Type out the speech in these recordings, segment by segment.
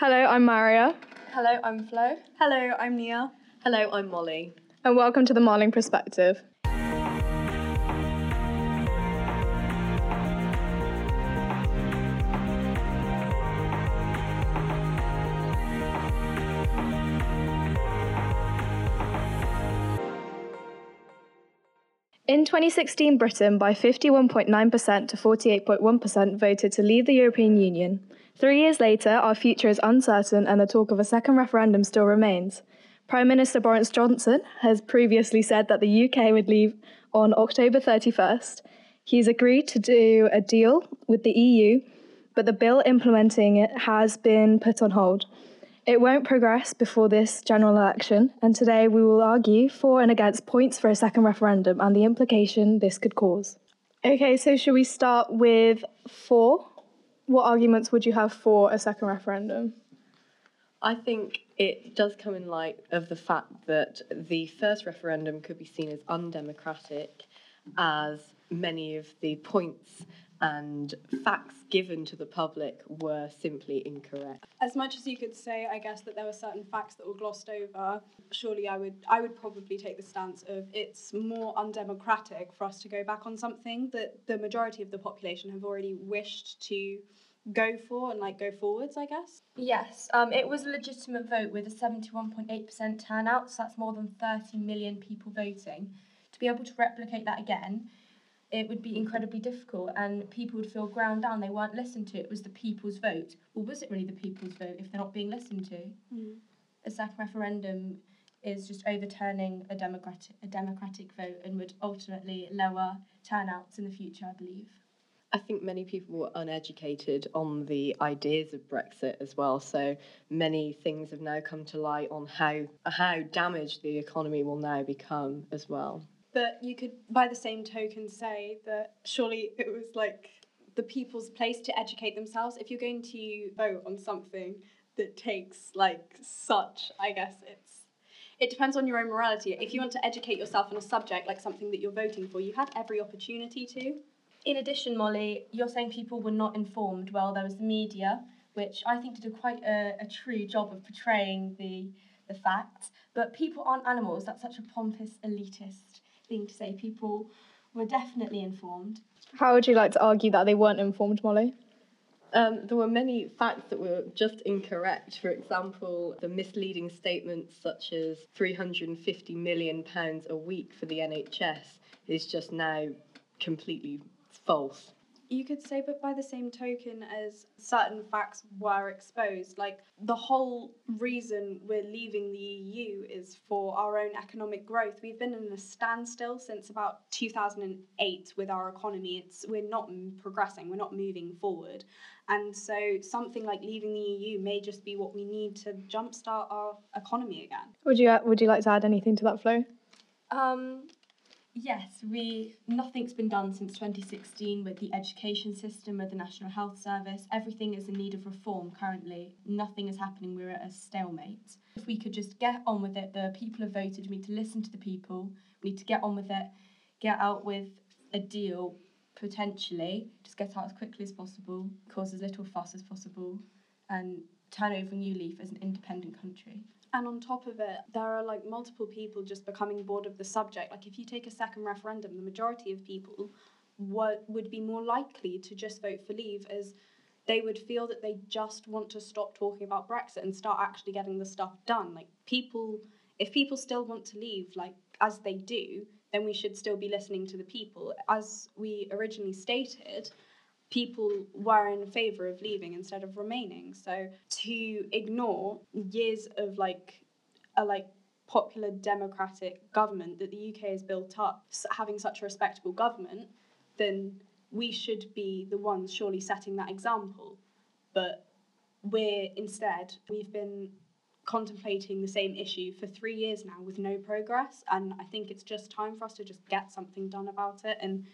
Hello, I'm Mariya, Hello, I'm Flo. Hello, I'm Niamh. Hello, I'm Molly. and welcome to the Marling Perspective. In 2016, Britain, by 51.9% to 48.1%, voted to leave the European Union. Three years later, our future is uncertain and the talk of a second referendum still remains. Prime Minister Boris Johnson has previously said that the UK would leave on October 31st. He's agreed to do a deal with the EU, but the bill implementing it has been put on hold. It won't progress before this general election, and today we will argue for and against points for a second referendum and the implication this could cause. Okay, so should we start with for? What arguments would you have for a second referendum? I think it does come in light of the fact that the first referendum could be seen as undemocratic, as many of the points and facts given to the public were simply incorrect. As much as you could say, I guess that there were certain facts that were glossed over. Surely, I would, I would probably take the stance of it's more undemocratic for us to go back on something that the majority of the population have already wished to go for and like go forwards. I guess. Yes, um, it was a legitimate vote with a 71.8% turnout, so that's more than 30 million people voting. To be able to replicate that again, it would be incredibly difficult and people would feel ground down. They weren't listened to. It was the people's vote. Well, was it really the people's vote if they're not being listened to? Mm. A second referendum is just overturning a democratic a democratic vote and would ultimately lower turnouts in the future, I believe. I think many people were uneducated on the ideas of Brexit as well. So many things have now come to light on how how damaged the economy will now become as well. But you could, by the same token, say that surely it was like the people's place to educate themselves. If you're going to vote on something that takes like such, I guess it's. It depends on your own morality. If you want to educate yourself on a subject like something that you're voting for, you had every opportunity to. In addition, Molly, you're saying people were not informed. Well, there was the media, which I think did a quite a, a true job of portraying the the facts. But people aren't animals. That's such a pompous, elitist thing to say. People were definitely informed. How would you like to argue that they weren't informed, Molly? Um, there were many facts that were just incorrect. For example, the misleading statements such as £350 million a week for the NHS is just now completely false. You could say, but by the same token, as certain facts were exposed, like the whole reason we're leaving the EU is for our own economic growth. We've been in a standstill since about 2008 with our economy. It's we're not progressing, we're not moving forward, and so something like leaving the EU may just be what we need to jumpstart our economy again. Would you Would you like to add anything to that, Flo? Um, yes, we nothing's been done since 2016 with the education system, with the National Health Service. Everything is in need of reform currently. Nothing is happening. We're at a stalemate. If we could just get on with it, the people have voted. We need to listen to the people. We need to get on with it. Get out with a deal potentially. Just get out as quickly as possible. Cause as little fuss as possible, and turn over a new leaf as an independent country. And on top of it, there are like multiple people just becoming bored of the subject. Like if you take a second referendum, the majority of people would would be more likely to just vote for leave as they would feel that they just want to stop talking about Brexit and start actually getting the stuff done. Like people if people still want to leave like as they do, then we should still be listening to the people. As we originally stated, people were in favor of leaving instead of remaining. So to ignore years of like a like popular democratic government that the UK has built up, having such a respectable government, then we should be the ones surely setting that example. But we're instead we've been contemplating the same issue for three years now with no progress, and I think it's just time for us to just get something done about it and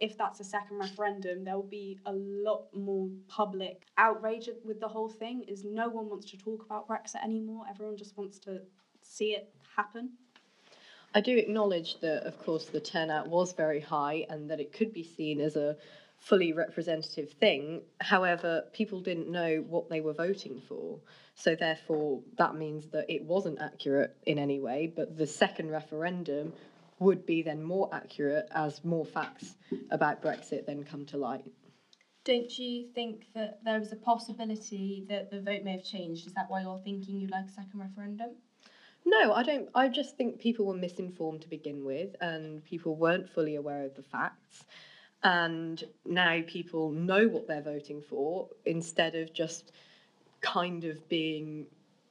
if that's a second referendum, there will be a lot more public outrage with the whole thing. Is no one wants to talk about Brexit anymore. Everyone just wants to see it happen. I do acknowledge that, of course, the turnout was very high and that it could be seen as a, fully representative thing. However, people didn't know what they were voting for. So, therefore, that means that it wasn't accurate in any way. But the second referendum would be then more accurate as more facts about Brexit then come to light. Don't you think that there is a possibility that the vote may have changed? Is that why you're thinking you'd like a second referendum? No, I don't. I just think people were misinformed to begin with, and people weren't fully aware of the facts. And now people know what they're voting for instead of just kind of being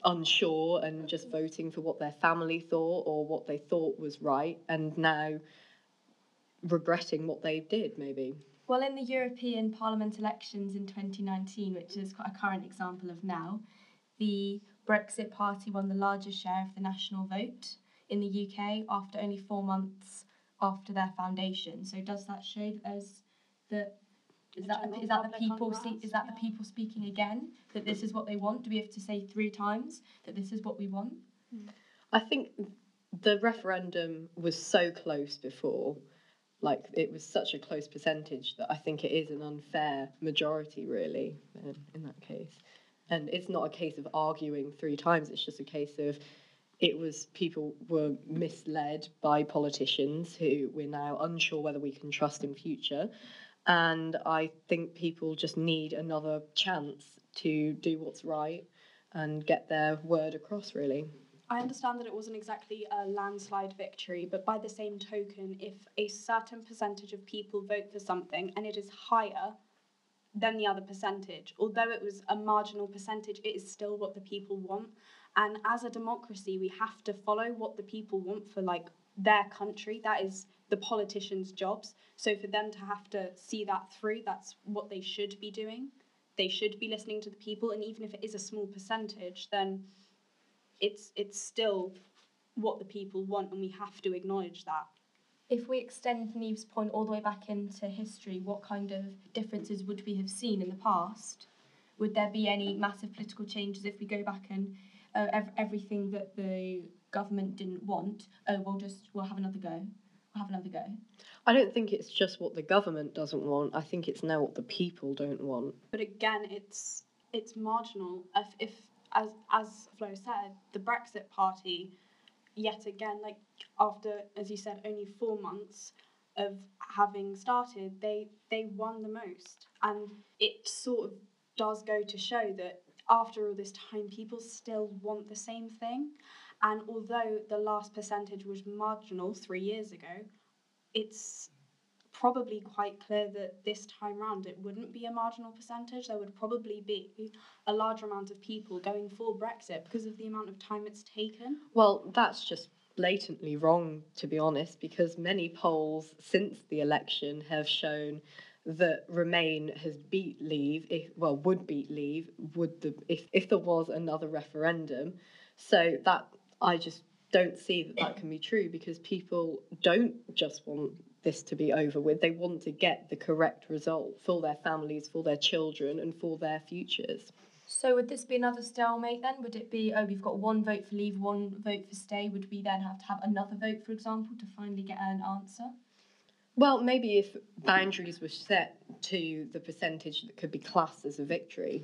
unsure and just voting for what their family thought or what they thought was right, and now regretting what they did, maybe. Well, in the European Parliament elections in 2019, which is quite a current example of now, the Brexit Party won the largest share of the national vote in the UK after only four months after their foundation. So does that show that there's that is that general is that the people see, is that the people speaking again that this is what they want? Do we have to say three times that this is what we want? I think the referendum was so close before, like it was such a close percentage that I think it is an unfair majority, really, in, in that case. And it's not a case of arguing three times, it's just a case of it was people were misled by politicians who we're now unsure whether we can trust in future. And I think people just need another chance to do what's right and get their word across, really. I understand that it wasn't exactly a landslide victory, but by the same token, if a certain percentage of people vote for something and it is higher than the other percentage, although it was a marginal percentage, it is still what the people want. And as a democracy, we have to follow what the people want for like their country. That is the politicians' jobs. So for them to have to see that through, that's what they should be doing. They should be listening to the people, and even if it is a small percentage, then it's it's still what the people want, and we have to acknowledge that. If we extend Niamh's point all the way back into history, what kind of differences would we have seen in the past? Would there be any massive political changes if we go back and uh, ev- everything that the government didn't want? Oh, we'll just we'll have another go. We'll have another go. I don't think it's just what the government doesn't want. I think it's now what the people don't want. But again, it's it's marginal. If, if as as Flo said, the Brexit Party, yet again, like after as you said, only four months of having started, they they won the most, and it sort of does go to show that after all this time, people still want the same thing. And although the last percentage was marginal three years ago, it's probably quite clear that this time round it wouldn't be a marginal percentage. There would probably be a large amount of people going for Brexit because of the amount of time it's taken. Well, that's just blatantly wrong, to be honest, because many polls since the election have shown that Remain has beat Leave, if, well, would beat Leave, would the if, if there was another referendum. So that I just don't see that that can be true because people don't just want this to be over with. They want to get the correct result for their families, for their children, and for their futures. So would this be another stalemate then? Would it be oh we've got one vote for leave, one vote for stay? Would we then have to have another vote, for example, to finally get an answer? Well, maybe if boundaries were set to the percentage that could be classed as a victory,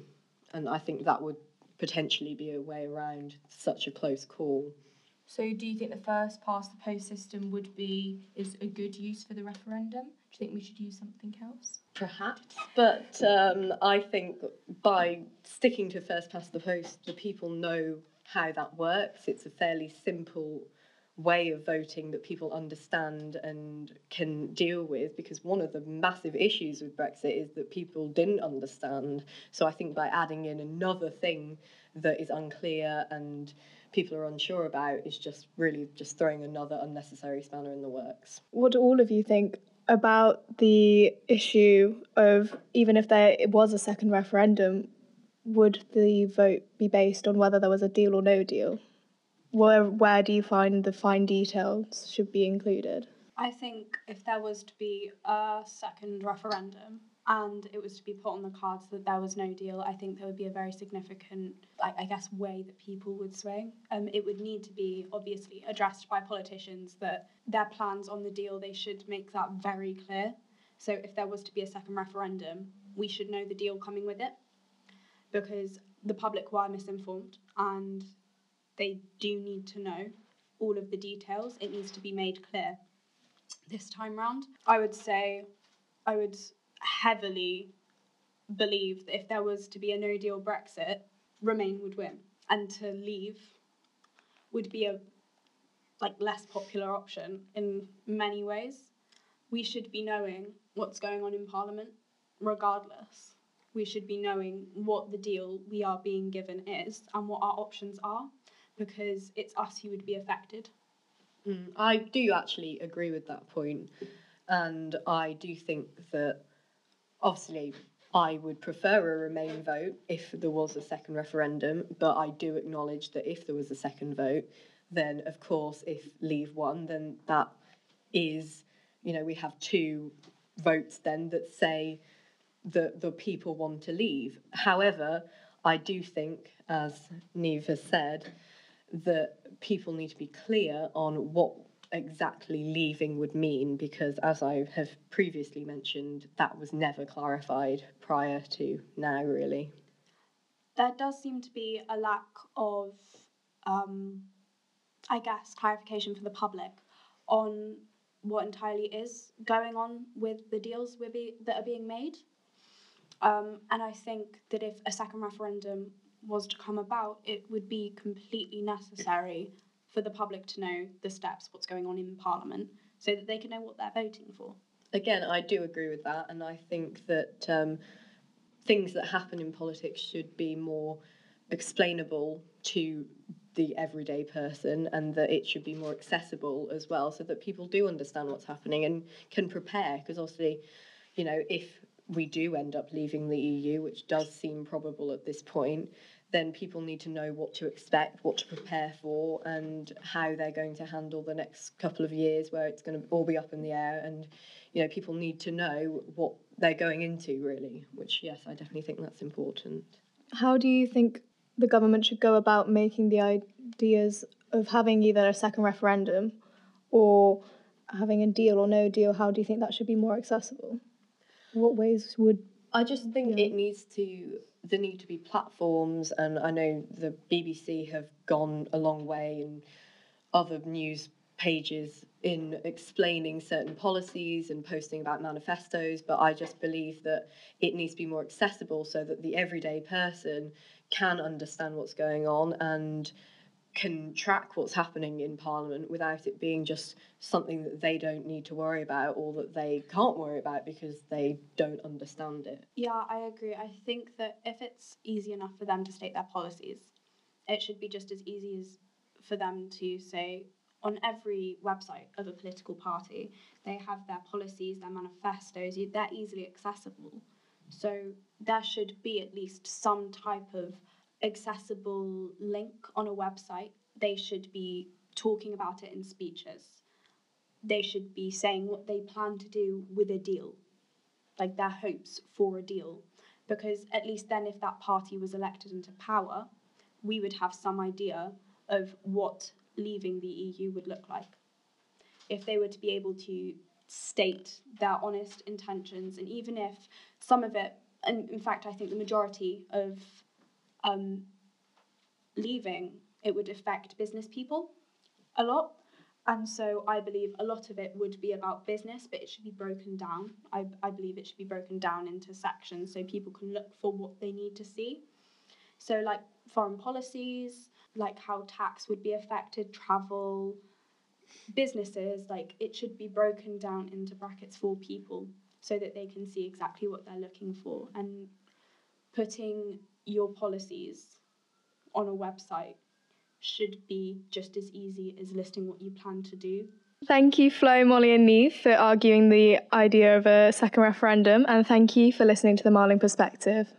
and I think that would potentially be a way around such a close call. So do you think the first past the post system would be is a good use for the referendum? Do you think we should use something else? Perhaps, but um, I think by sticking to first past the post, the people know how that works. It's a fairly simple way of voting that people understand and can deal with because one of the massive issues with Brexit is that people didn't understand. So I think by adding in another thing that is unclear and people are unsure about is just really just throwing another unnecessary spanner in the works. What do all of you think about the issue of even if there was a second referendum, would the vote be based on whether there was a deal or no deal? Where where do you find the fine details should be included? I think if there was to be a second referendum and it was to be put on the cards that there was no deal, I think there would be a very significant, I, I guess, way that people would swing. Um, it would need to be obviously addressed by politicians that their plans on the deal, they should make that very clear. So if there was to be a second referendum, we should know the deal coming with it because the public were misinformed and they do need to know all of the details. It needs to be made clear this time round. I would say I would heavily believe that if there was to be a no deal Brexit, Remain would win. And to leave would be a like less popular option in many ways. We should be knowing what's going on in Parliament, regardless. We should be knowing what the deal we are being given is and what our options are, because it's us who would be affected. Mm, I do actually agree with that point, and I do think that obviously I would prefer a Remain vote if there was a second referendum, but I do acknowledge that if there was a second vote, then of course, if Leave won, then that is, you know, we have two votes then that say that the people want to leave. However, I do think, as Niamh has said, that people need to be clear on what exactly leaving would mean because, as I have previously mentioned, that was never clarified prior to now, really. There does seem to be a lack of, um, I guess, clarification for the public on what entirely is going on with the deals be, that are being made. Um, and I think that if a second referendum was to come about, it would be completely necessary for the public to know the steps, what's going on in Parliament, so that they can know what they're voting for. Again, I do agree with that, and I think that um, things that happen in politics should be more explainable to the everyday person and that it should be more accessible as well so that people do understand what's happening and can prepare because obviously you know if we do end up leaving the EU which does seem probable at this point then people need to know what to expect, what to prepare for, and how they're going to handle the next couple of years where it's going to all be up in the air. And, you know, people need to know what they're going into, really, which, yes, I definitely think that's important. How do you think the government should go about making the ideas of having either a second referendum or having a deal or no deal? How do you think that should be more accessible? What ways would I just think yeah. it needs to there need to be platforms, and I know the BBC have gone a long way, and other news pages in explaining certain policies and posting about manifestos, but I just believe that it needs to be more accessible so that the everyday person can understand what's going on and can track what's happening in Parliament without it being just something that they don't need to worry about or that they can't worry about because they don't understand it. Yeah, I agree. I think that if it's easy enough for them to state their policies, it should be just as easy as for them to say on every website of a political party, they have their policies, their manifestos, they're easily accessible. So there should be at least some type of accessible link on a website, they should be talking about it in speeches. They should be saying what they plan to do with a deal, like their hopes for a deal. Because at least then, if that party was elected into power, we would have some idea of what leaving the EU would look like. If they were to be able to state their honest intentions, and even if some of it, and in fact, I think the majority of um, leaving, it would affect business people a lot. And so I believe a lot of it would be about business, but it should be broken down. I, I believe it should be broken down into sections so people can look for what they need to see. So, like foreign policies, like how tax would be affected, travel, businesses, like it should be broken down into brackets for people so that they can see exactly what they're looking for. And putting your policies on a website should be just as easy as listing what you plan to do. Thank you, Flo, Molly, and Niamh, for arguing the idea of a second referendum, and thank you for listening to the Marling Perspective.